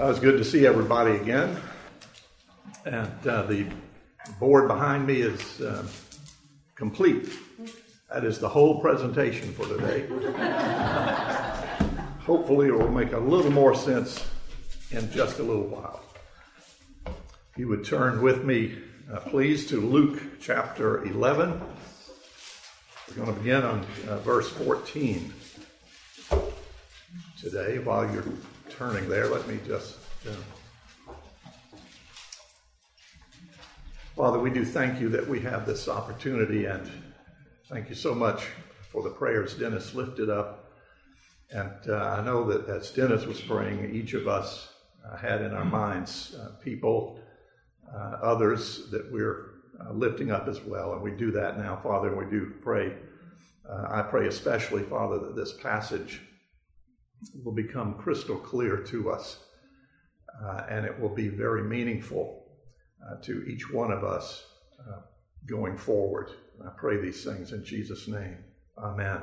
Uh, it's good to see everybody again. And uh, the board behind me is uh, complete. That is the whole presentation for today. Hopefully, it will make a little more sense in just a little while. You would turn with me, uh, please, to Luke chapter 11. We're going to begin on uh, verse 14 today while you're turning there, let me just. Uh, Father, we do thank you that we have this opportunity, and thank you so much for the prayers Dennis lifted up. And uh, I know that as Dennis was praying, each of us uh, had in our minds uh, people, uh, others that we're uh, lifting up as well. And we do that now, Father, and we do pray. I pray especially, Father, that this passage will become crystal clear to us uh, and it will be very meaningful uh, to each one of us uh, going forward. I pray these things in Jesus' name. Amen.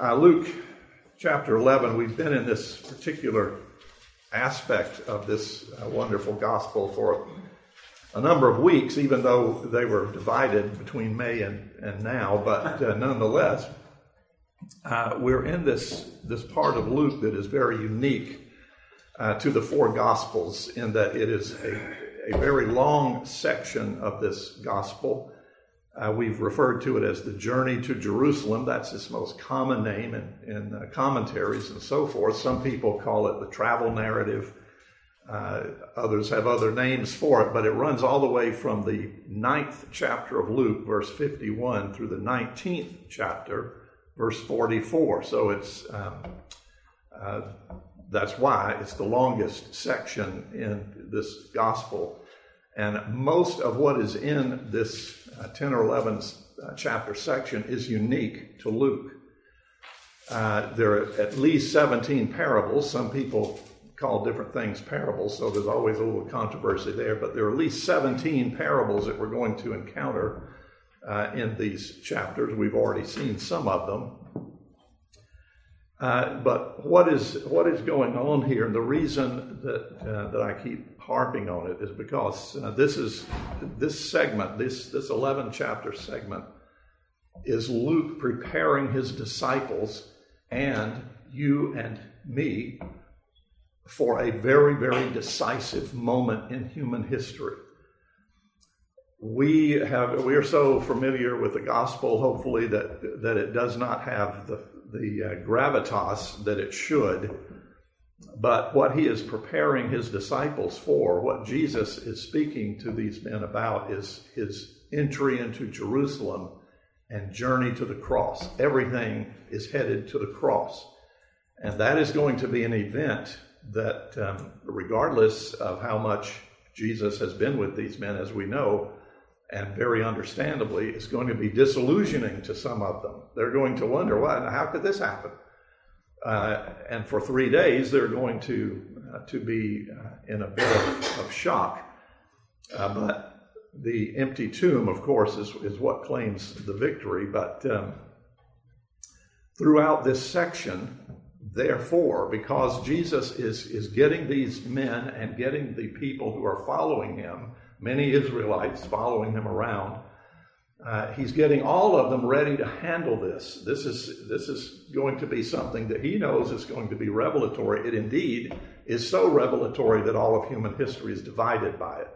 Uh, Luke chapter 11, we've been in this particular aspect of this uh, wonderful gospel for a number of weeks, even though they were divided between May and, and now, but uh, we're in this, this part of Luke that is very unique uh, to the four Gospels in that it is a, a very long section of this Gospel. Uh, we've referred to it as the journey to Jerusalem. That's its most common name in, in uh, commentaries and so forth. Some people call it the travel narrative. Uh, others have other names for it, but it runs all the way from the ninth chapter of Luke, verse 51, through the 19th chapter, verse 44. So it's um, uh, that's why it's the longest section in this gospel. And most of what is in this uh, 10 or 11 uh, chapter section is unique to Luke. Uh, there are at least 17 parables. Some people call different things parables, so there's always a little controversy there, but there are at least 17 parables that we're going to encounter uh, in these chapters. We've already seen some of them. Uh, but what is what is going on here, and the reason that uh, that I keep harping on it is because uh, this is this segment, this this eleven chapter segment, is Luke preparing his disciples and you and me for a very very decisive moment in human history. We have we are so familiar with the gospel, hopefully that that it does not have the the uh, gravitas that it should. But what he is preparing his disciples for, what Jesus is speaking to these men about, is his entry into Jerusalem and journey to the cross. Everything is headed to the cross. And that is going to be an event that, um, regardless of how much Jesus has been with these men, as we know, and very understandably, is going to be disillusioning to some of them. They're going to wonder, well, how could this happen? Uh, and for three days, they're going to uh, to be uh, in a bit of, of shock. Uh, but the empty tomb, of course, is, is what claims the victory. But um, throughout this section, therefore, because Jesus is is getting these men and getting the people who are following him many Israelites following him around. Uh, he's getting all of them ready to handle this. This is, this is going to be something that he knows is going to be revelatory. It indeed is so revelatory that all of human history is divided by it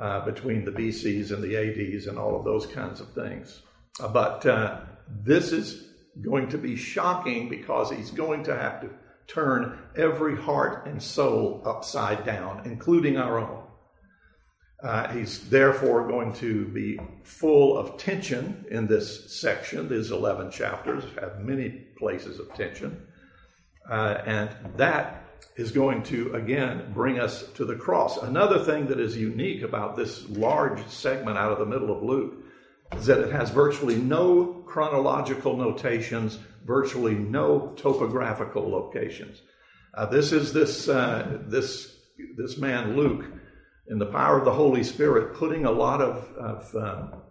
uh, between the BCs and the ADs and all of those kinds of things. Uh, but uh, this is going to be shocking because he's going to have to turn every heart and soul upside down, including our own. Uh, he's therefore going to be full of tension in this section. These 11 chapters have many places of tension. Uh, and that is going to, again, bring us to the cross. Another thing that is unique about this large segment out of the middle of Luke is that it has virtually no chronological notations, virtually no topographical locations. Uh, this is this, uh, this, this man, Luke in the power of the Holy Spirit, putting a lot of, of um,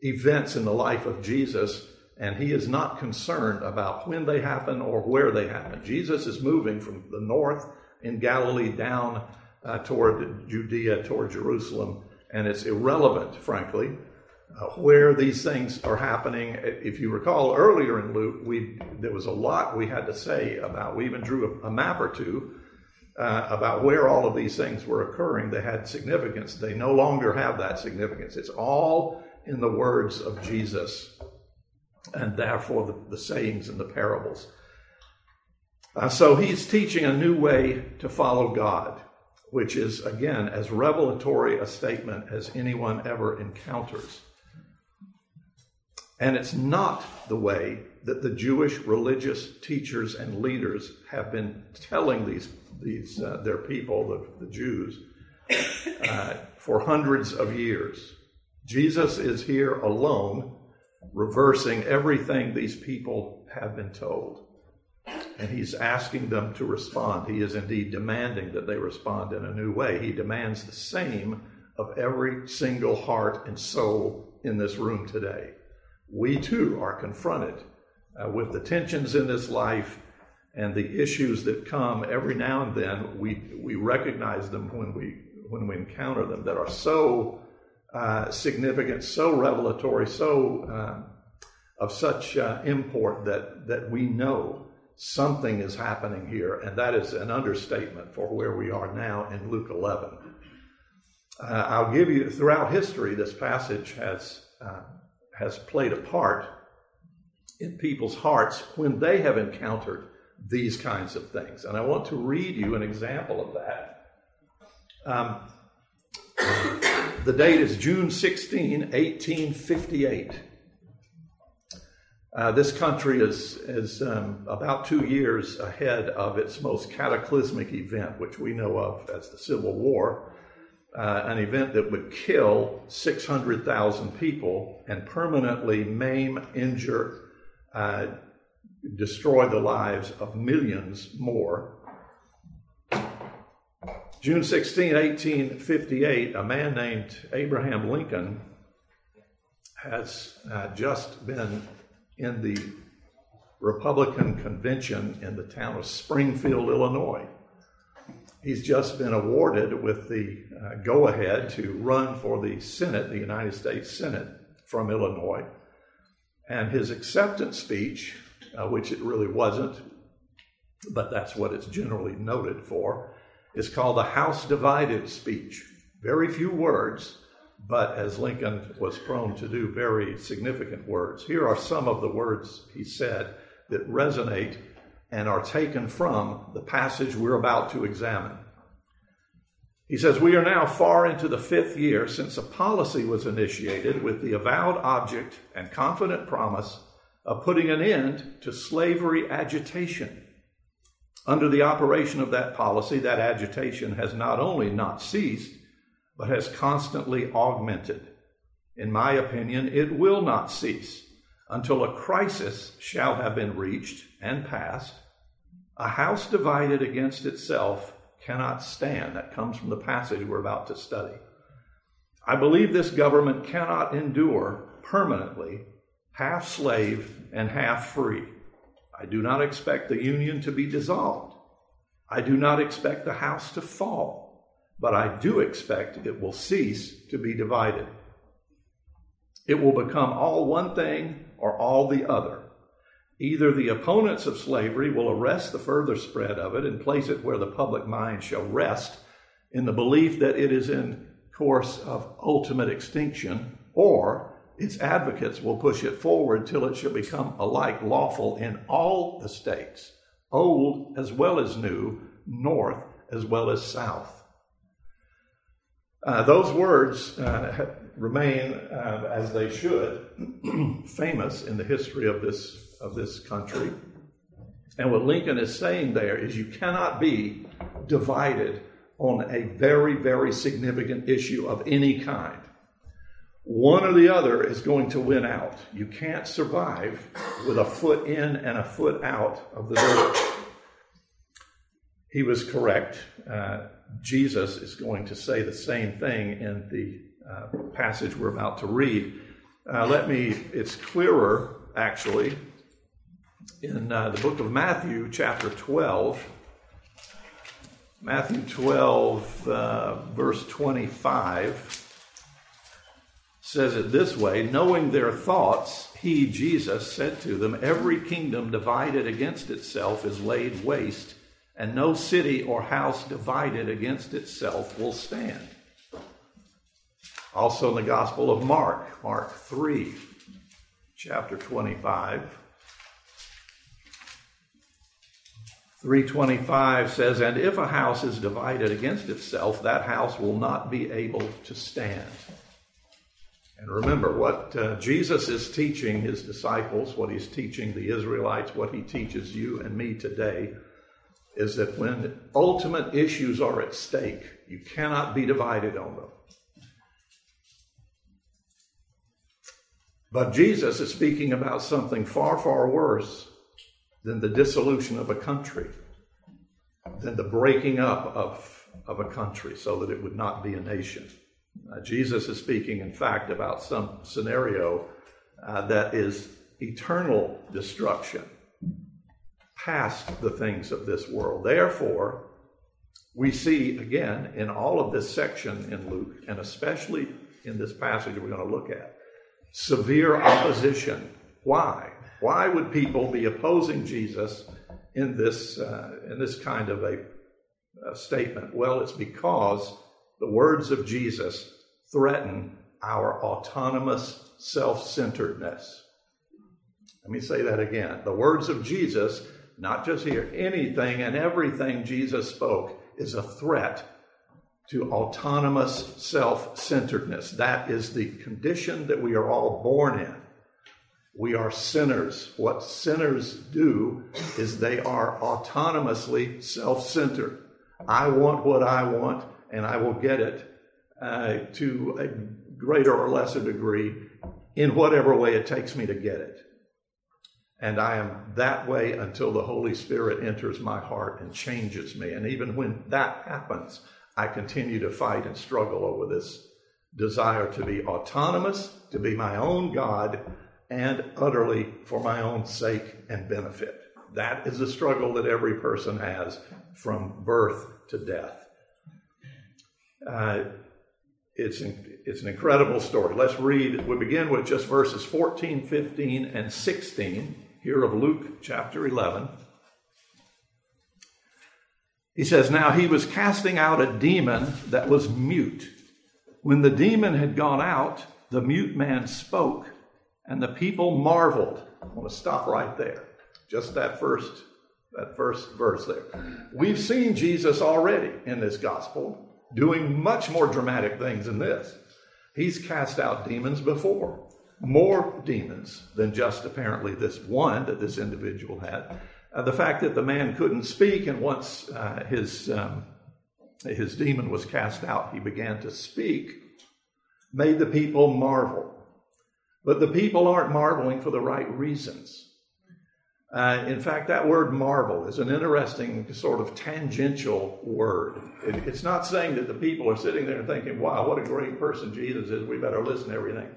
events in the life of Jesus, and he is not concerned about when they happen or where they happen. Jesus is moving from the north in Galilee down uh, toward Judea, toward Jerusalem, and it's irrelevant, frankly, uh, where these things are happening. If you recall earlier in Luke, we there was a lot we had to say about. We even drew a, a map or two uh, about where all of these things were occurring. They had significance. They no longer have that significance. It's all in the words of Jesus, and therefore the, the sayings and the parables. Uh, so he's teaching a new way to follow God, which is, again, as revelatory a statement as anyone ever encounters. And it's not the way that the Jewish religious teachers and leaders have been telling these, these uh, their people, the, the Jews, uh, for hundreds of years. Jesus is here alone, reversing everything these people have been told. And he's asking them to respond. He is indeed demanding that they respond in a new way. He demands the same of every single heart and soul in this room today we too are confronted uh, with the tensions in this life and the issues that come every now and then. We, we recognize them when we, when we encounter them that are so uh, significant, so revelatory, so uh, of such uh, import that, that we know something is happening here, and that is an understatement for where we are now in Luke 11. Uh, I'll give you, throughout history, this passage has uh, has played a part in people's hearts when they have encountered these kinds of things. And I want to read you an example of that. Um, the date is June 16, 1858. Uh, this country is, is um, about two years ahead of its most cataclysmic event, which we know of as the Civil War uh, an event that would kill 600,000 people and permanently maim, injure, uh, destroy the lives of millions more. June 16, 1858, a man named Abraham Lincoln has uh, just been in the Republican convention in the town of Springfield, Illinois. He's just been awarded with the uh, go ahead to run for the Senate, the United States Senate from Illinois. And his acceptance speech, uh, which it really wasn't, but that's what it's generally noted for, is called the House Divided speech. Very few words, but as Lincoln was prone to do, very significant words. Here are some of the words he said that resonate and are taken from the passage we're about to examine. He says, We are now far into the fifth year since a policy was initiated with the avowed object and confident promise of putting an end to slavery agitation. Under the operation of that policy, that agitation has not only not ceased, but has constantly augmented. In my opinion, it will not cease until a crisis shall have been reached and passed. A house divided against itself cannot stand. That comes from the passage we're about to study. I believe this government cannot endure permanently half slave and half free. I do not expect the union to be dissolved. I do not expect the house to fall, but I do expect it will cease to be divided. It will become all one thing or all the other. Either the opponents of slavery will arrest the further spread of it and place it where the public mind shall rest in the belief that it is in course of ultimate extinction, or its advocates will push it forward till it shall become alike lawful in all the states, old as well as new, north as well as south. Uh, those words uh, remain, uh, as they should, famous in the history of this, of this country. And what Lincoln is saying there is you cannot be divided on a very, very significant issue of any kind. One or the other is going to win out. You can't survive with a foot in and a foot out of the door. He was correct. Uh, Jesus is going to say the same thing in the uh, passage we're about to read. Uh, let me, it's clearer actually in uh, the book of Matthew, chapter 12. Matthew 12, uh, verse 25 says it this way Knowing their thoughts, he, Jesus, said to them, Every kingdom divided against itself is laid waste, and no city or house divided against itself will stand. Also in the Gospel of Mark, Mark 3, chapter 25. 325 says, And if a house is divided against itself, that house will not be able to stand. And remember, what uh, Jesus is teaching his disciples, what he's teaching the Israelites, what he teaches you and me today, is that when ultimate issues are at stake, you cannot be divided on them. But Jesus is speaking about something far, far worse than the dissolution of a country, than the breaking up of, of a country so that it would not be a nation. Uh, Jesus is speaking, in fact, about some scenario uh, that is eternal destruction, past the things of this world. Therefore, we see again in all of this section in Luke, and especially in this passage we're going to look at, severe opposition. Why? Why would people be opposing Jesus in this uh, in this kind of a, a statement? Well, it's because the words of Jesus threaten our autonomous self centeredness. Let me say that again. The words of Jesus, not just here, anything and everything Jesus spoke is a threat to autonomous self centeredness. That is the condition that we are all born in. We are sinners. What sinners do is they are autonomously self centered. I want what I want, and I will get it uh, to a greater or lesser degree in whatever way it takes me to get it. And I am that way until the Holy Spirit enters my heart and changes me. And even when that happens, I continue to fight and struggle over this desire to be autonomous, to be my own God, and utterly for my own sake and benefit. That is a struggle that every person has from birth to death. Uh, it's, it's an incredible story. Let's read. We begin with just verses 14, 15, and 16 here of Luke chapter 11. He says, Now he was casting out a demon that was mute. When the demon had gone out, the mute man spoke, and the people marveled. I want to stop right there. Just that first, that first verse there. We've seen Jesus already in this gospel doing much more dramatic things than this. He's cast out demons before, more demons than just apparently this one that this individual had. Uh, the fact that the man couldn't speak, and once uh, his um, his demon was cast out, he began to speak, made the people marvel. But the people aren't marveling for the right reasons. Uh, in fact, that word marvel is an interesting sort of tangential word. It, it's not saying that the people are sitting there thinking, wow, what a great person Jesus is, we better listen to everything.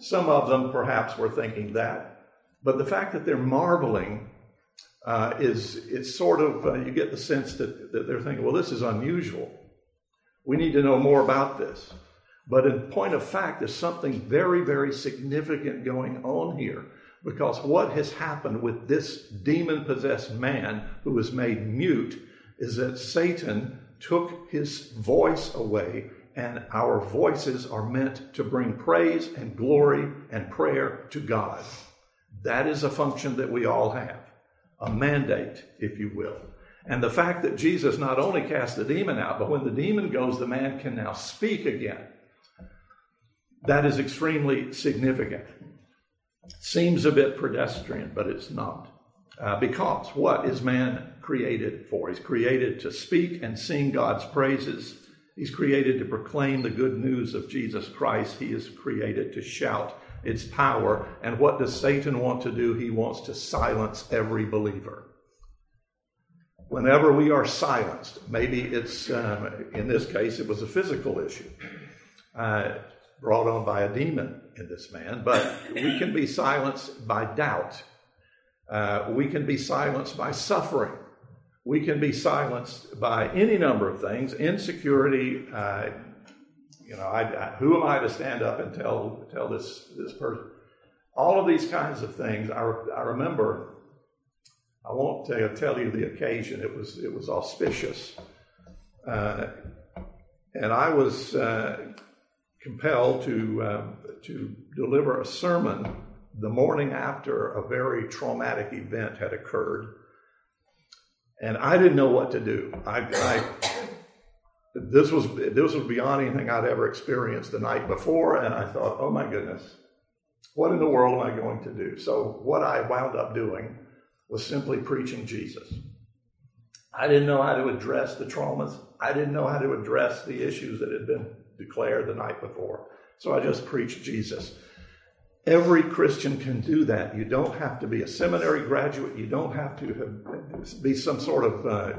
Some of them perhaps were thinking that. But the fact that they're marveling uh, is it's sort of, uh, you get the sense that, that they're thinking, well, this is unusual. We need to know more about this. But in point of fact, there's something very, very significant going on here because what has happened with this demon possessed man who was made mute is that Satan took his voice away, and our voices are meant to bring praise and glory and prayer to God. That is a function that we all have, a mandate, if you will. And the fact that Jesus not only cast the demon out, but when the demon goes, the man can now speak again. That is extremely significant. Seems a bit pedestrian, but it's not. Uh, because what is man created for? He's created to speak and sing God's praises. He's created to proclaim the good news of Jesus Christ. He is created to shout its power. And what does Satan want to do? He wants to silence every believer. Whenever we are silenced, maybe it's, um, in this case, it was a physical issue. Uh, brought on by a demon in this man, but we can be silenced by doubt. Uh, we can be silenced by suffering. we can be silenced by any number of things insecurity. Uh, you know, I, I, who am I to stand up and tell tell this this person? All of these kinds of things. I, I remember. I won't tell, tell you the occasion. It was it was auspicious, uh, and I was uh, compelled to um, to deliver a sermon the morning after a very traumatic event had occurred and I didn't know what to do. I, I, this was this was beyond anything I'd ever experienced the night before, and I thought, oh my goodness, what in the world am I going to do? So what I wound up doing was simply preaching Jesus. I didn't know how to address the traumas. I didn't know how to address the issues that had been declared the night before. So I just preached Jesus. Every Christian can do that. You don't have to be a seminary graduate. You don't have to have, be some sort of uh,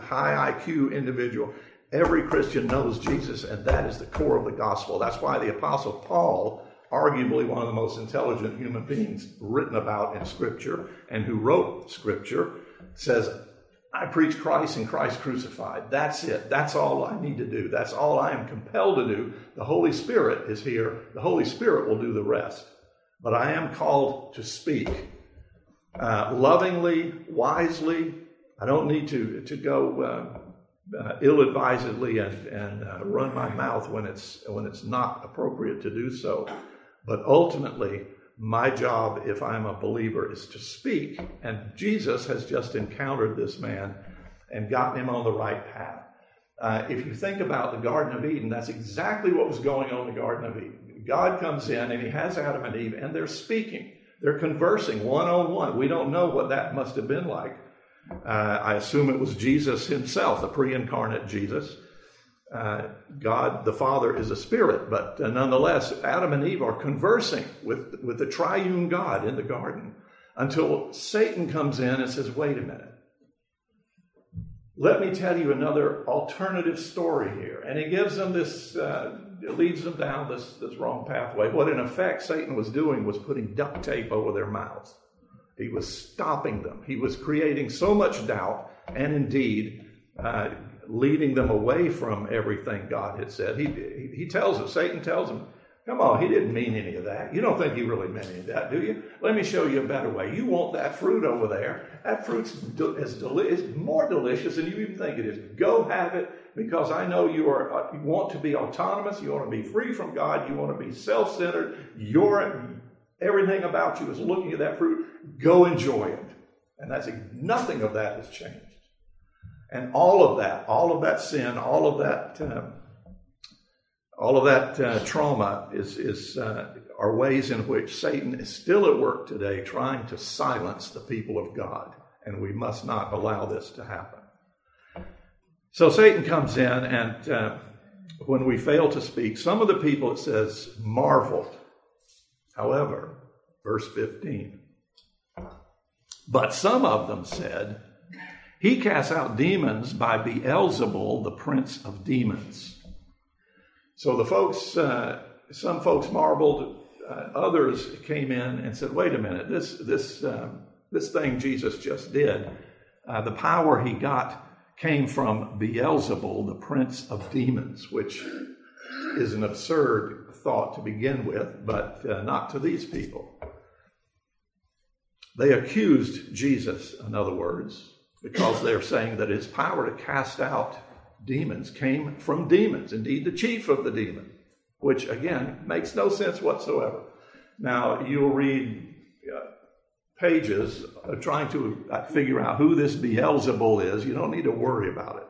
high IQ individual. Every Christian knows Jesus, and that is the core of the gospel. That's why the Apostle Paul, arguably one of the most intelligent human beings written about in Scripture and who wrote Scripture, says, I preach Christ and Christ crucified. That's it. That's all I need to do. That's all I am compelled to do. The Holy Spirit is here. The Holy Spirit will do the rest. But I am called to speak uh, lovingly, wisely. I don't need to, to go uh, uh, ill advisedly and, and uh, run my mouth when it's, when it's not appropriate to do so. But ultimately, my job, if I'm a believer, is to speak. And Jesus has just encountered this man and gotten him on the right path. Uh, if you think about the Garden of Eden, that's exactly what was going on in the Garden of Eden. God comes in and he has Adam and Eve, and they're speaking. They're conversing one on one. We don't know what that must have been like. Uh, I assume it was Jesus himself, the pre incarnate Jesus. Uh, God the Father is a spirit, but uh, nonetheless, Adam and Eve are conversing with, with the triune God in the garden until Satan comes in and says, Wait a minute. Let me tell you another alternative story here. And he gives them this, uh, leads them down this, this wrong pathway. What in effect Satan was doing was putting duct tape over their mouths. He was stopping them. He was creating so much doubt and indeed uh, leading them away from everything God had said. He, he tells them, Satan tells them, Come on, he didn't mean any of that. You don't think he really meant any of that, do you? Let me show you a better way. You want that fruit over there. That fruit's is, deli- more delicious than you even think it is. Go have it because I know you are uh, you want to be autonomous. You want to be free from God. You want to be self-centered. Your everything about you is looking at that fruit. Go enjoy it. And that's nothing of that has changed. And all of that, all of that sin, all of that, uh, all of that uh, trauma is, is uh, are ways in which Satan is still at work today, trying to silence the people of God, and we must not allow this to happen. So Satan comes in, and uh, when we fail to speak, some of the people it says marveled. However, verse fifteen. But some of them said, he casts out demons by Beelzebul, the prince of demons. So the folks, uh, some folks marveled. Uh, others came in and said, "Wait a minute! This this um, this thing Jesus just did, uh, the power he got came from Beelzebul, the prince of demons, which is an absurd thought to begin with, but uh, not to these people." They accused Jesus, in other words, because they're saying that his power to cast out demons came from demons, indeed, the chief of the demon, which again makes no sense whatsoever. Now, you'll read uh, pages trying to uh, figure out who this Beelzebul is. You don't need to worry about it.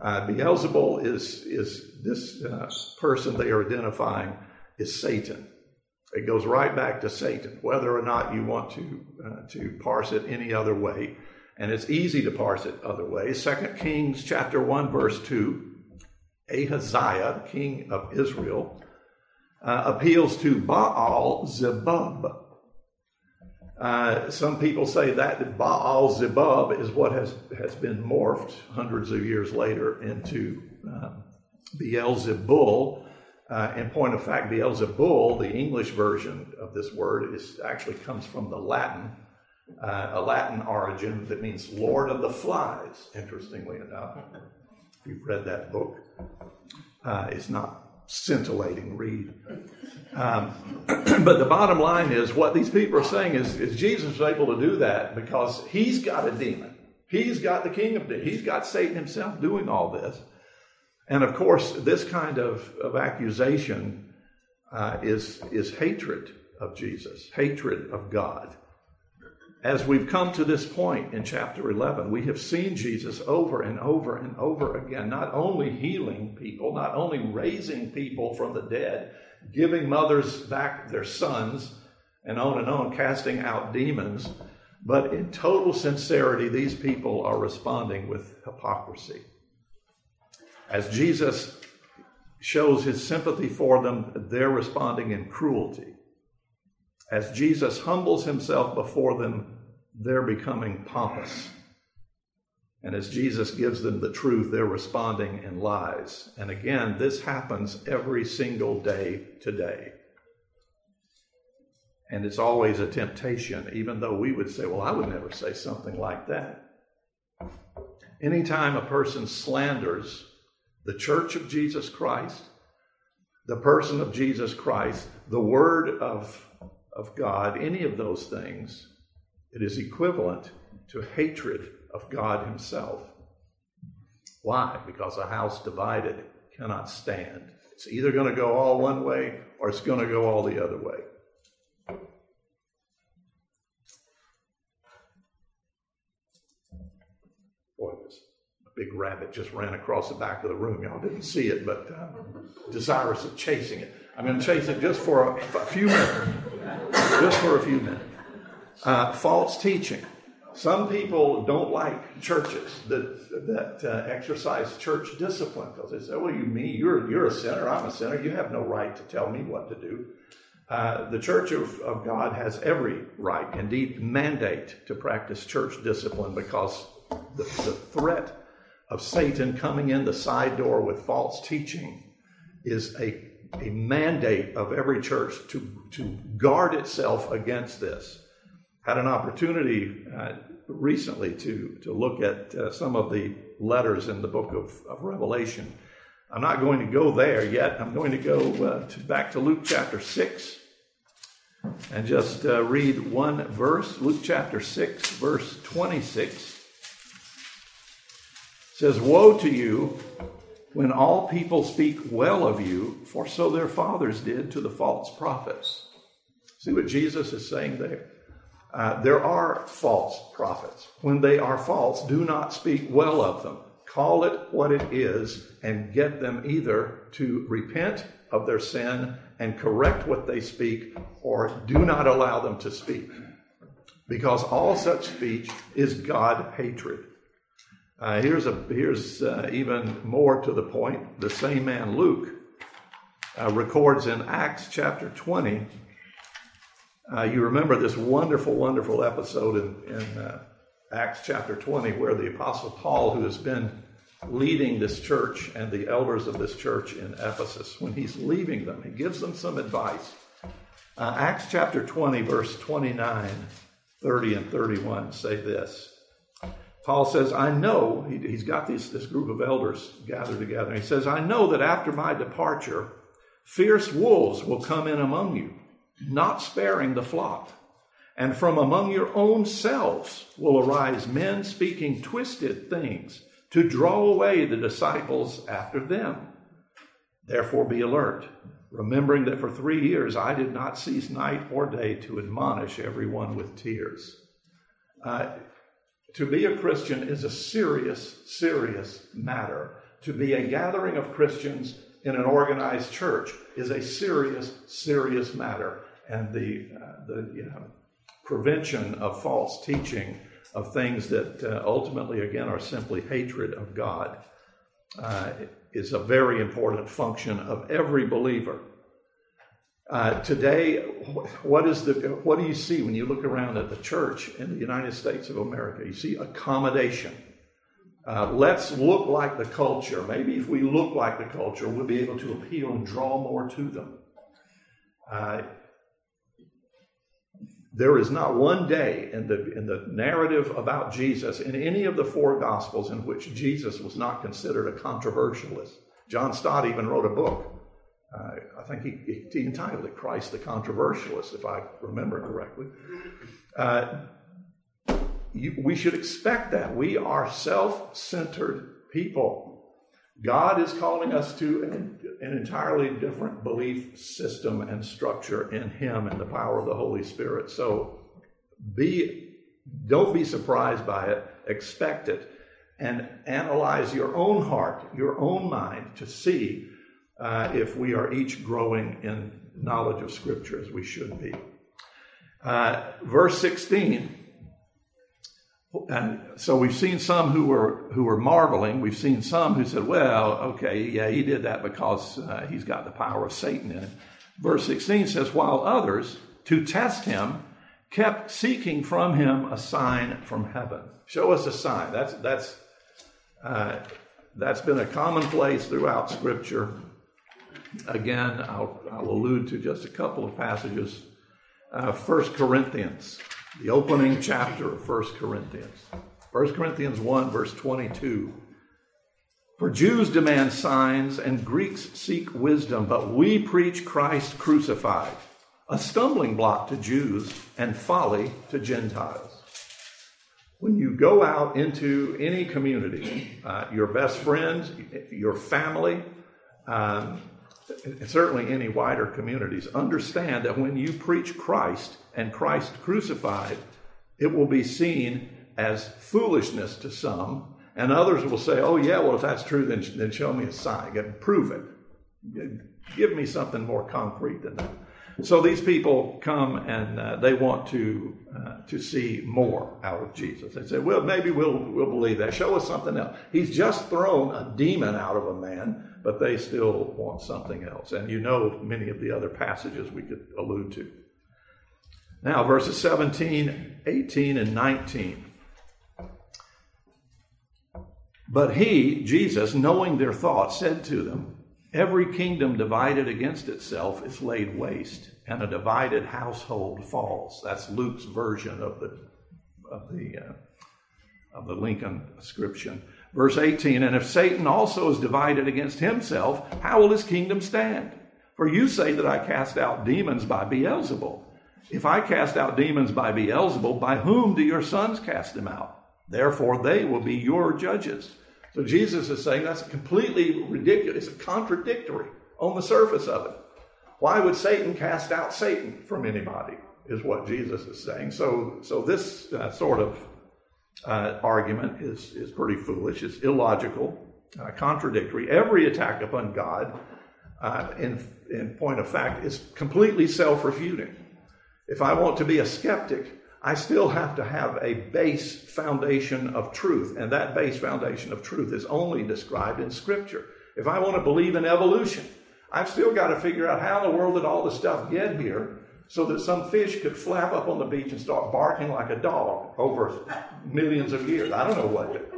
Uh, Beelzebul is, is this uh, person they are identifying is Satan. It goes right back to Satan, whether or not you want to, uh, to parse it any other way. And it's easy to parse it other ways. Second Kings chapter 1, verse 2, Ahaziah, king of Israel, uh, appeals to Baal Zebub. Uh, some people say that Baal Zebub is what has, has been morphed hundreds of years later into um, Beelzebul. Uh, in point of fact, Beelzebul, the English version of this word, is actually comes from the Latin uh, a Latin origin that means Lord of the Flies, interestingly enough. If you've read that book, uh, it's not scintillating read. Um, but the bottom line is what these people are saying is, is Jesus was able to do that because he's got a demon. He's got the king of demons. He's got Satan himself doing all this. And of course, this kind of, of accusation uh, is, is hatred of Jesus, hatred of God. As we've come to this point in chapter 11, we have seen Jesus over and over and over again, not only healing people, not only raising people from the dead, giving mothers back their sons, and on and on, casting out demons, but in total sincerity, these people are responding with hypocrisy. As Jesus shows his sympathy for them, they're responding in cruelty. As Jesus humbles himself before them, they're becoming pompous. And as Jesus gives them the truth, they're responding in lies. And again, this happens every single day today. And it's always a temptation, even though we would say, well, I would never say something like that. Anytime a person slanders the church of Jesus Christ, the person of Jesus Christ, the word of, of God, any of those things, it is equivalent to hatred of God Himself. Why? Because a house divided cannot stand. It's either going to go all one way or it's going to go all the other way. Boy, this a big rabbit just ran across the back of the room. Y'all didn't see it, but uh, desirous of chasing it. I'm going to chase it just for a, a few minutes. Just for a few minutes. Uh, false teaching. Some people don't like churches that that uh, exercise church discipline because they say, "Well, you mean you're you're a sinner. I'm a sinner. You have no right to tell me what to do." Uh, the Church of, of God has every right, indeed, mandate to practice church discipline because the, the threat of Satan coming in the side door with false teaching is a, a mandate of every church to, to guard itself against this. Had an opportunity uh, recently to, to look at uh, some of the letters in the book of, of, Revelation. I'm not going to go there yet. I'm going to go uh, to, back to Luke chapter 6 and just uh, read one verse. Luke chapter 6, verse 26 says, Woe to you when all people speak well of you, for so their fathers did to the false prophets. See what Jesus is saying there? Uh, there are false prophets. When they are false, do not speak well of them. Call it what it is and get them either to repent of their sin and correct what they speak, or do not allow them to speak. Because all such speech is God hatred. Uh, here's a, here's uh, even more to the point. The same man, Luke, uh, records in Acts chapter 20. Uh, you remember this wonderful, wonderful episode in, in uh, Acts chapter 20 where the Apostle Paul, who has been leading this church and the elders of this church in Ephesus, when he's leaving them, he gives them some advice. Uh, Acts chapter 20, verse 29, 30, and 31 say this. Paul says, I know, he, has got this, group of elders gathered together. He says, I know that after my departure, fierce wolves will come in among you, not sparing the flock. And from among your own selves will arise men speaking twisted things to draw away the disciples after them. Therefore, be alert, remembering that for three years I did not cease night or day to admonish everyone with tears. Uh, to be a Christian is a serious, serious matter. To be a gathering of Christians in an organized church is a serious, serious matter. And the, uh, the you know, prevention of false teaching of things that uh, ultimately, again, are simply hatred of God uh, is a very important function of every believer. Uh, today, what is the what do you see when you look around at the church in the United States of America? You see accommodation. Uh, let's look like the culture. Maybe if we look like the culture, we'll be able to appeal and draw more to them. Uh, There is not one day in the, in the narrative about Jesus in any of the four Gospels in which Jesus was not considered a controversialist. John Stott even wrote a book. I think he, he, entitled it Christ the Controversialist, if I remember correctly. Uh, you, we should expect that. We are self centered people. God is calling us to an, an, entirely different belief system and structure in Him and the power of the Holy Spirit. So be, don't be surprised by it, expect it, and analyze your own heart, your own mind to see uh, if we are each growing in knowledge of Scripture as we should be. Uh, verse 16 and so we've seen some who were who were marveling. We've seen some who said, "Well, okay, yeah, he did that because uh, he's got the power of Satan in him." Verse 16 says, "While others, to test him, kept seeking from him a sign from heaven. Show us a sign." That's that's uh, that's been a commonplace throughout Scripture. Again, I'll, I'll allude to just a couple of passages. Uh, First Corinthians the opening chapter of 1 Corinthians. 1 Corinthians 1, verse 22. For Jews demand signs and Greeks seek wisdom, but we preach Christ crucified, a stumbling block to Jews and folly to Gentiles. When you go out into any community, uh, your best friends, your family, um, certainly any wider communities, understand that when you preach Christ and Christ crucified, it will be seen as foolishness to some, and others will say, oh, yeah, well, if that's true, then, then show me a sign, prove it. Give me something more concrete than that. So these people come and uh, they want to uh, to see more out of Jesus. They say, "Well, maybe we'll we'll believe that. Show us something else." He's just thrown a demon out of a man but they still want something else. And you know many of the other passages we could allude to. Now, verses 17, 18, and 19. But he, Jesus, knowing their thoughts, said to them, Every kingdom divided against itself is laid waste, and a divided household falls. That's Luke's version of the, of the, uh, of the Lincoln ascription. Verse 18, and if Satan also is divided against himself, how will his kingdom stand? For you say that I cast out demons by Beelzebul. If I cast out demons by Beelzebul, by whom do your sons cast them out? Therefore, they will be your judges. So Jesus is saying that's completely ridiculous. It's contradictory on the surface of it. Why would Satan cast out Satan from anybody? Is what Jesus is saying. So, so this uh, sort of uh, argument is, is pretty foolish. It's illogical, uh, contradictory. Every attack upon God, uh, in, in point of fact, is completely self refuting. If I want to be a skeptic, I still have to have a base foundation of truth, and that base foundation of truth is only described in Scripture. If I want to believe in evolution, I've still got to figure out how in the world did all this stuff get here so that some fish could flap up on the beach and start barking like a dog over millions of years. I don't know what.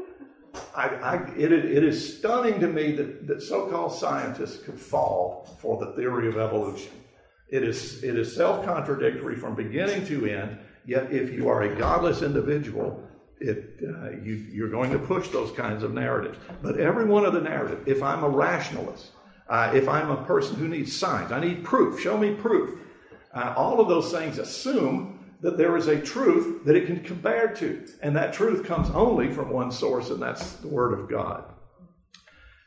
I, I, it, it is stunning to me that, that so called scientists could fall for the theory of evolution. It is, it is self contradictory from beginning to end, yet, if you are a godless individual, it, uh, you, you're going to push those kinds of narratives. But every one of the narratives, if I'm a rationalist, uh, if I'm a person who needs signs, I need proof, show me proof. Uh, all of those things assume that there is a truth that it can compare to. And that truth comes only from one source, and that's the Word of God.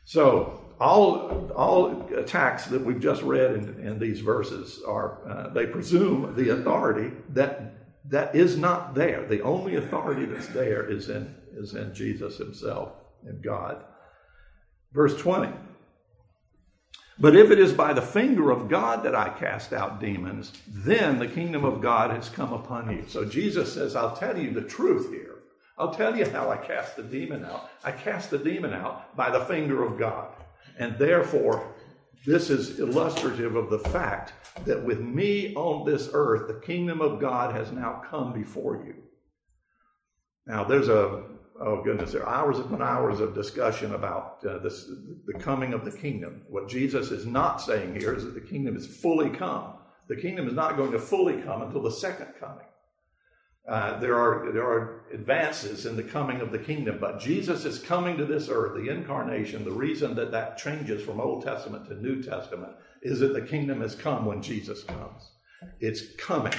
So, all, all attacks that we've just read in, in these verses are, uh, they presume the authority that, that is not there. The only authority that's there is in, is in Jesus himself and God. Verse 20. But if it is by the finger of God that I cast out demons, then the kingdom of God has come upon you. So Jesus says, I'll tell you the truth here. I'll tell you how I cast the demon out. I cast the demon out by the finger of God. And therefore, this is illustrative of the fact that with me on this earth, the kingdom of God has now come before you. Now, there's a oh goodness, there are hours upon hours of discussion about uh, this, the coming of the kingdom. What Jesus is not saying here is that the kingdom is fully come. The kingdom is not going to fully come until the second coming. Uh, there are there are advances in the coming of the kingdom, but Jesus is coming to this earth. The incarnation, the reason that that changes from Old Testament to New Testament, is that the kingdom has come when Jesus comes. It's coming,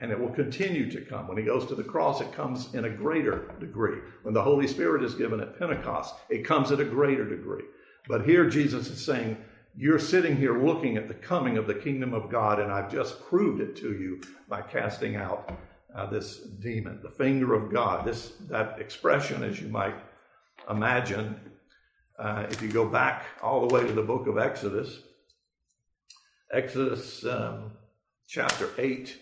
and it will continue to come. When he goes to the cross, it comes in a greater degree. When the Holy Spirit is given at Pentecost, it comes at a greater degree. But here Jesus is saying, You're sitting here looking at the coming of the kingdom of God, and I've just proved it to you by casting out uh, this demon, the finger of God. This that expression, as you might imagine, uh, if you go back all the way to the book of Exodus, Exodus um, chapter eight,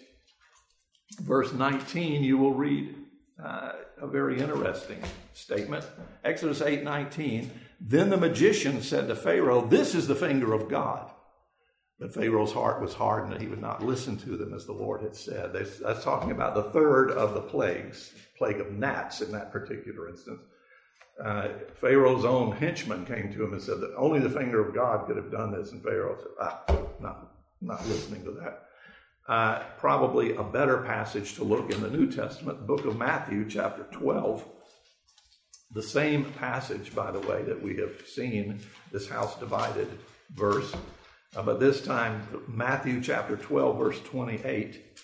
verse nineteen, you will read uh, a very interesting statement. Exodus eight nineteen. Then the magician said to Pharaoh, "This is the finger of God." But Pharaoh's heart was hardened and he would not listen to them as the Lord had said. That's talking about the third of the plagues, plague of gnats in that particular instance. Uh, Pharaoh's own henchman came to him and said that only the finger of God could have done this. And Pharaoh said, ah, not, not listening to that. Uh, probably a better passage to look in the New Testament, book of Matthew, chapter 12. The same passage, by the way, that we have seen, this house divided verse uh, but this time, Matthew chapter 12, verse 28.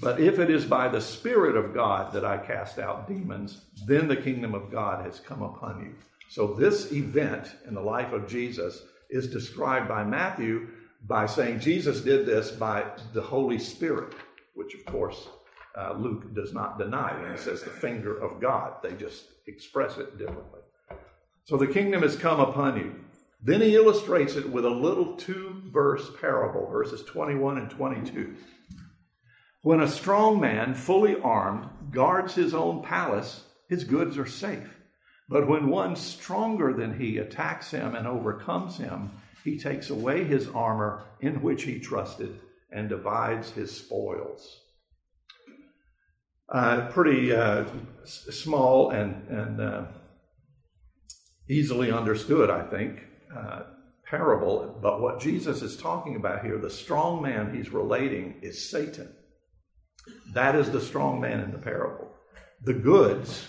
But if it is by the Spirit of God that I cast out demons, then the kingdom of God has come upon you. So, this event in the life of Jesus is described by Matthew by saying Jesus did this by the Holy Spirit, which, of course, uh, Luke does not deny when he says the finger of God. They just express it differently. So, the kingdom has come upon you. Then he illustrates it with a little two verse parable, verses 21 and 22. When a strong man, fully armed, guards his own palace, his goods are safe. But when one stronger than he attacks him and overcomes him, he takes away his armor in which he trusted and divides his spoils. Uh, pretty uh, small and, and uh, easily understood, I think. Uh, parable, but what Jesus is talking about here, the strong man he's relating is Satan. That is the strong man in the parable. The goods,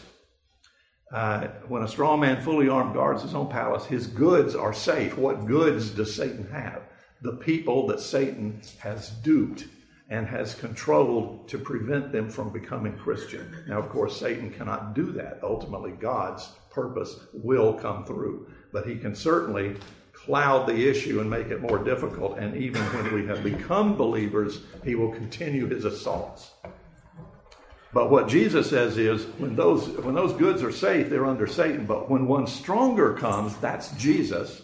uh, when a strong man fully armed guards his own palace, his goods are safe. What goods does Satan have? The people that Satan has duped and has controlled to prevent them from becoming Christian. Now, of course, Satan cannot do that. Ultimately, God's purpose will come through but he can certainly cloud the issue and make it more difficult. And even when we have become believers, he will continue his assaults. But what Jesus says is when those, when those goods are safe, they're under Satan. But when one stronger comes, that's Jesus,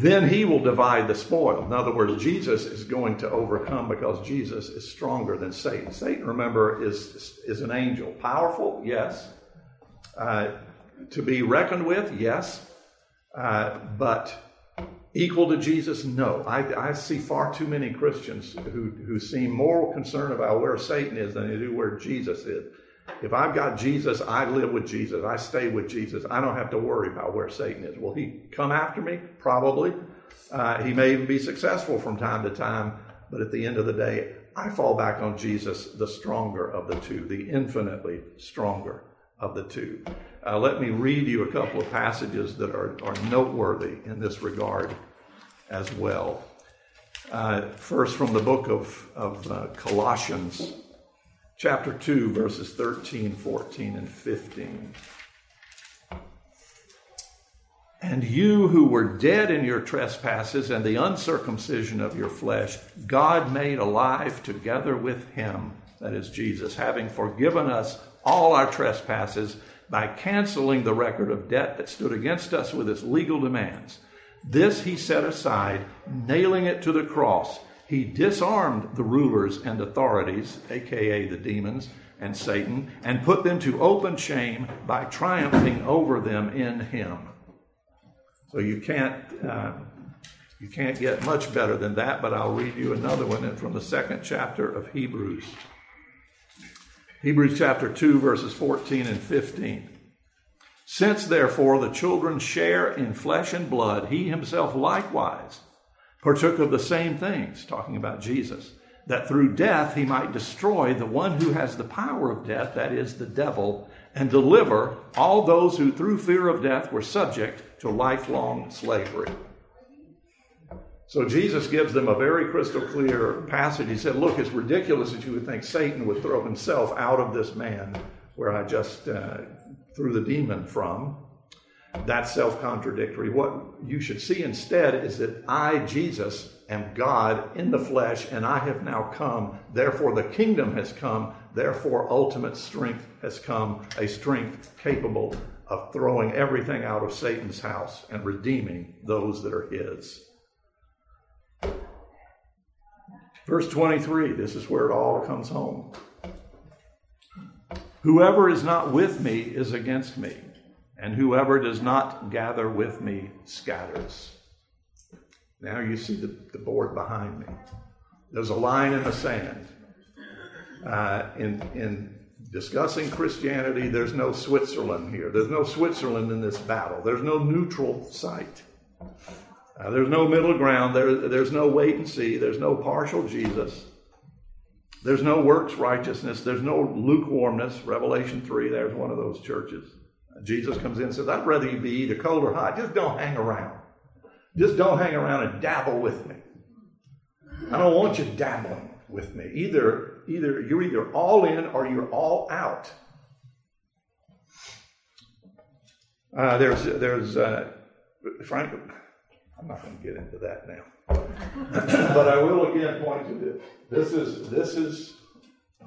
then he will divide the spoil. In other words, Jesus is going to overcome because Jesus is stronger than Satan. Satan, remember, is, is an angel. Powerful? Yes. Uh, to be reckoned with, yes, uh, but equal to Jesus, no. I, I, see far too many Christians who, who seem more concerned about where Satan is than they do where Jesus is. If I've got Jesus, I live with Jesus. I stay with Jesus. I don't have to worry about where Satan is. Will he come after me? Probably. Uh, he may even be successful from time to time, but at the end of the day, I fall back on Jesus, the stronger of the two, the infinitely stronger of the two. Uh, let me read you a couple of passages that are, are noteworthy in this regard as well. Uh, first, from the book of, of uh, Colossians, chapter 2, verses 13, 14, and 15. And you who were dead in your trespasses and the uncircumcision of your flesh, God made alive together with him, that is Jesus, having forgiven us all our trespasses by canceling the record of debt that stood against us with its legal demands. This he set aside, nailing it to the cross. He disarmed the rulers and authorities, aka the demons and Satan, and put them to open shame by triumphing over them in him. So you can't uh, you can't get much better than that. But I'll read you another one from the second chapter of Hebrews. Hebrews chapter 2, verses 14 and 15. Since therefore the children share in flesh and blood, he himself likewise partook of the same things, talking about Jesus, that through death he might destroy the one who has the power of death, that is, the devil, and deliver all those who through fear of death were subject to lifelong slavery. So Jesus gives them a very crystal clear passage. He said, Look, it's ridiculous that you would think Satan would throw himself out of this man where I just uh, threw the demon from. That's self contradictory. What you should see instead is that I, Jesus, am God in the flesh, and I have now come. Therefore, the kingdom has come. Therefore, ultimate strength has come, a strength capable of throwing everything out of Satan's house and redeeming those that are his. Verse 23, this is where it all comes home. Whoever is not with me is against me, and whoever does not gather with me scatters. Now you see the, the board behind me. There's a line in the sand. Uh, in, in discussing Christianity, there's no Switzerland here. There's no Switzerland in this battle. There's no neutral site. Uh, there's no middle ground. There, there's no wait and see. There's no partial Jesus. There's no works righteousness. There's no lukewarmness. Revelation 3, there's one of those churches. Uh, Jesus comes in and says, I'd rather you be either cold or hot. Just don't hang around. Just don't hang around and dabble with me. I don't want you dabbling with me. Either, either you're either all in or you're all out. Uh, there's, there's, uh, Frank, I'm not going to get into that now. but I will again point to this. This is this is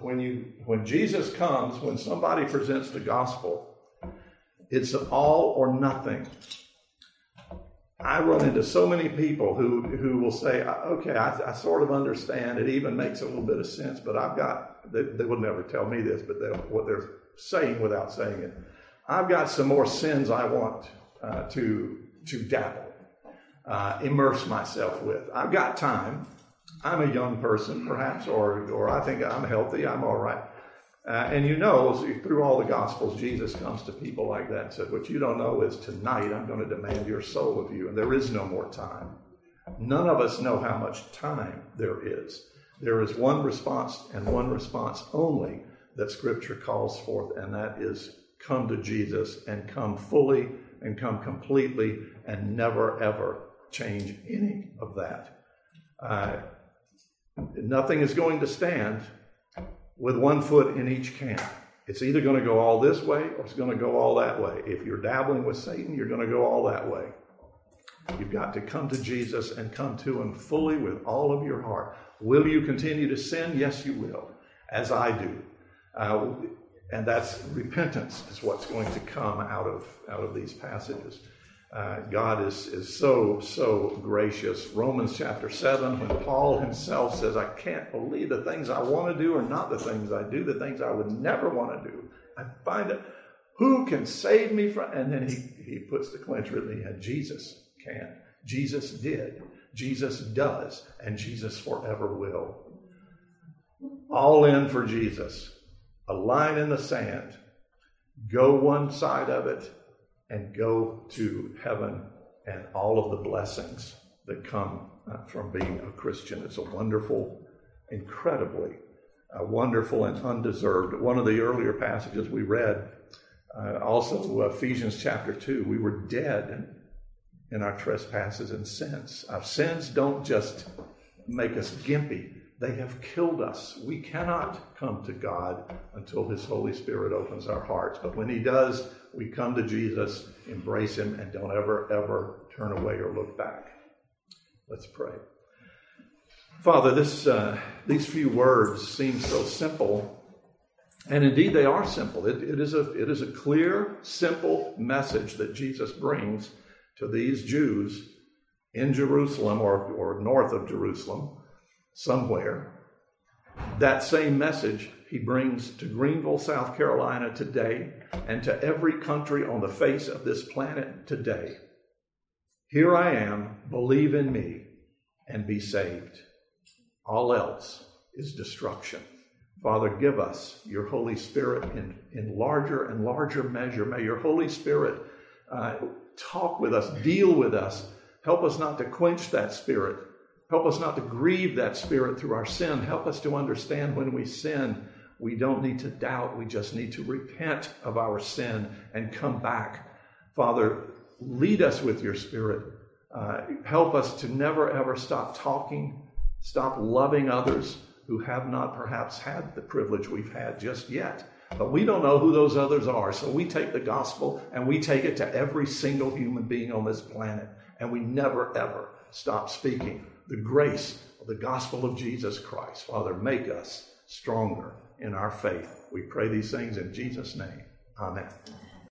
when you when Jesus comes, when somebody presents the gospel, it's all or nothing. I run into so many people who who will say, "Okay, I, I sort of understand. It even makes a little bit of sense, but I've got." They, they would never tell me this, but they what they're saying without saying it, I've got some more sins I want uh, to to dabble uh, immerse myself with. I've got time. I'm a young person, perhaps, or, or I think I'm healthy. I'm all right. Uh, and you know, through all the Gospels, Jesus comes to people like that and said, What you don't know is tonight I'm going to demand your soul of you, and there is no more time. None of us know how much time there is. There is one response and one response only that Scripture calls forth, and that is come to Jesus and come fully and come completely and never ever change any of that. Uh, nothing is going to stand with one foot in each camp. It's either going to go all this way or it's going to go all that way. If you're dabbling with Satan, you're going to go all that way. You've got to come to Jesus and come to Him fully with all of your heart. Will you continue to sin? Yes, you will, as I do. Uh, and that's repentance is what's going to come out of out of these passages. Uh, God is, is so, so gracious. Romans chapter 7, when Paul himself says, I can't believe the things I want to do are not the things I do, the things I would never want to do. I find it, who can save me from, and then he, he puts the clincher in the end, Jesus can. Jesus did. Jesus does. And Jesus forever will. All in for Jesus. A line in the sand. Go one side of it and go to heaven and all of the blessings that come uh, from being a Christian. It's a wonderful, incredibly uh, wonderful and undeserved. One of the earlier passages we read, uh, also Ephesians chapter 2, we were dead in our trespasses and sins. Our sins don't just make us gimpy, they have killed us. We cannot come to God until His Holy Spirit opens our hearts. But when He does, we come to Jesus, embrace Him, and don't ever, ever turn away or look back. Let's pray. Father, this, uh, these few words seem so simple, and indeed they are simple. It, it, is a, it is a clear, simple message that Jesus brings to these Jews in Jerusalem or, or north of Jerusalem somewhere. That same message he brings to Greenville, South Carolina today, and to every country on the face of this planet today. Here I am, believe in me and be saved. All else is destruction. Father, give us your Holy Spirit in, in larger and larger measure. May your Holy Spirit uh, talk with us, deal with us, help us not to quench that Spirit Help us not to grieve that Spirit through our sin. Help us to understand when we sin, we don't need to doubt. We just need to repent of our sin and come back. Father, lead us with your Spirit. Uh, help us to never ever stop talking, stop loving others who have not perhaps had the privilege we've had just yet. But we don't know who those others are. So we take the gospel and we take it to every single human being on this planet. And we never, ever stop speaking the grace of the gospel of Jesus Christ. Father, make us stronger in our faith. We pray these things in Jesus' name. Amen.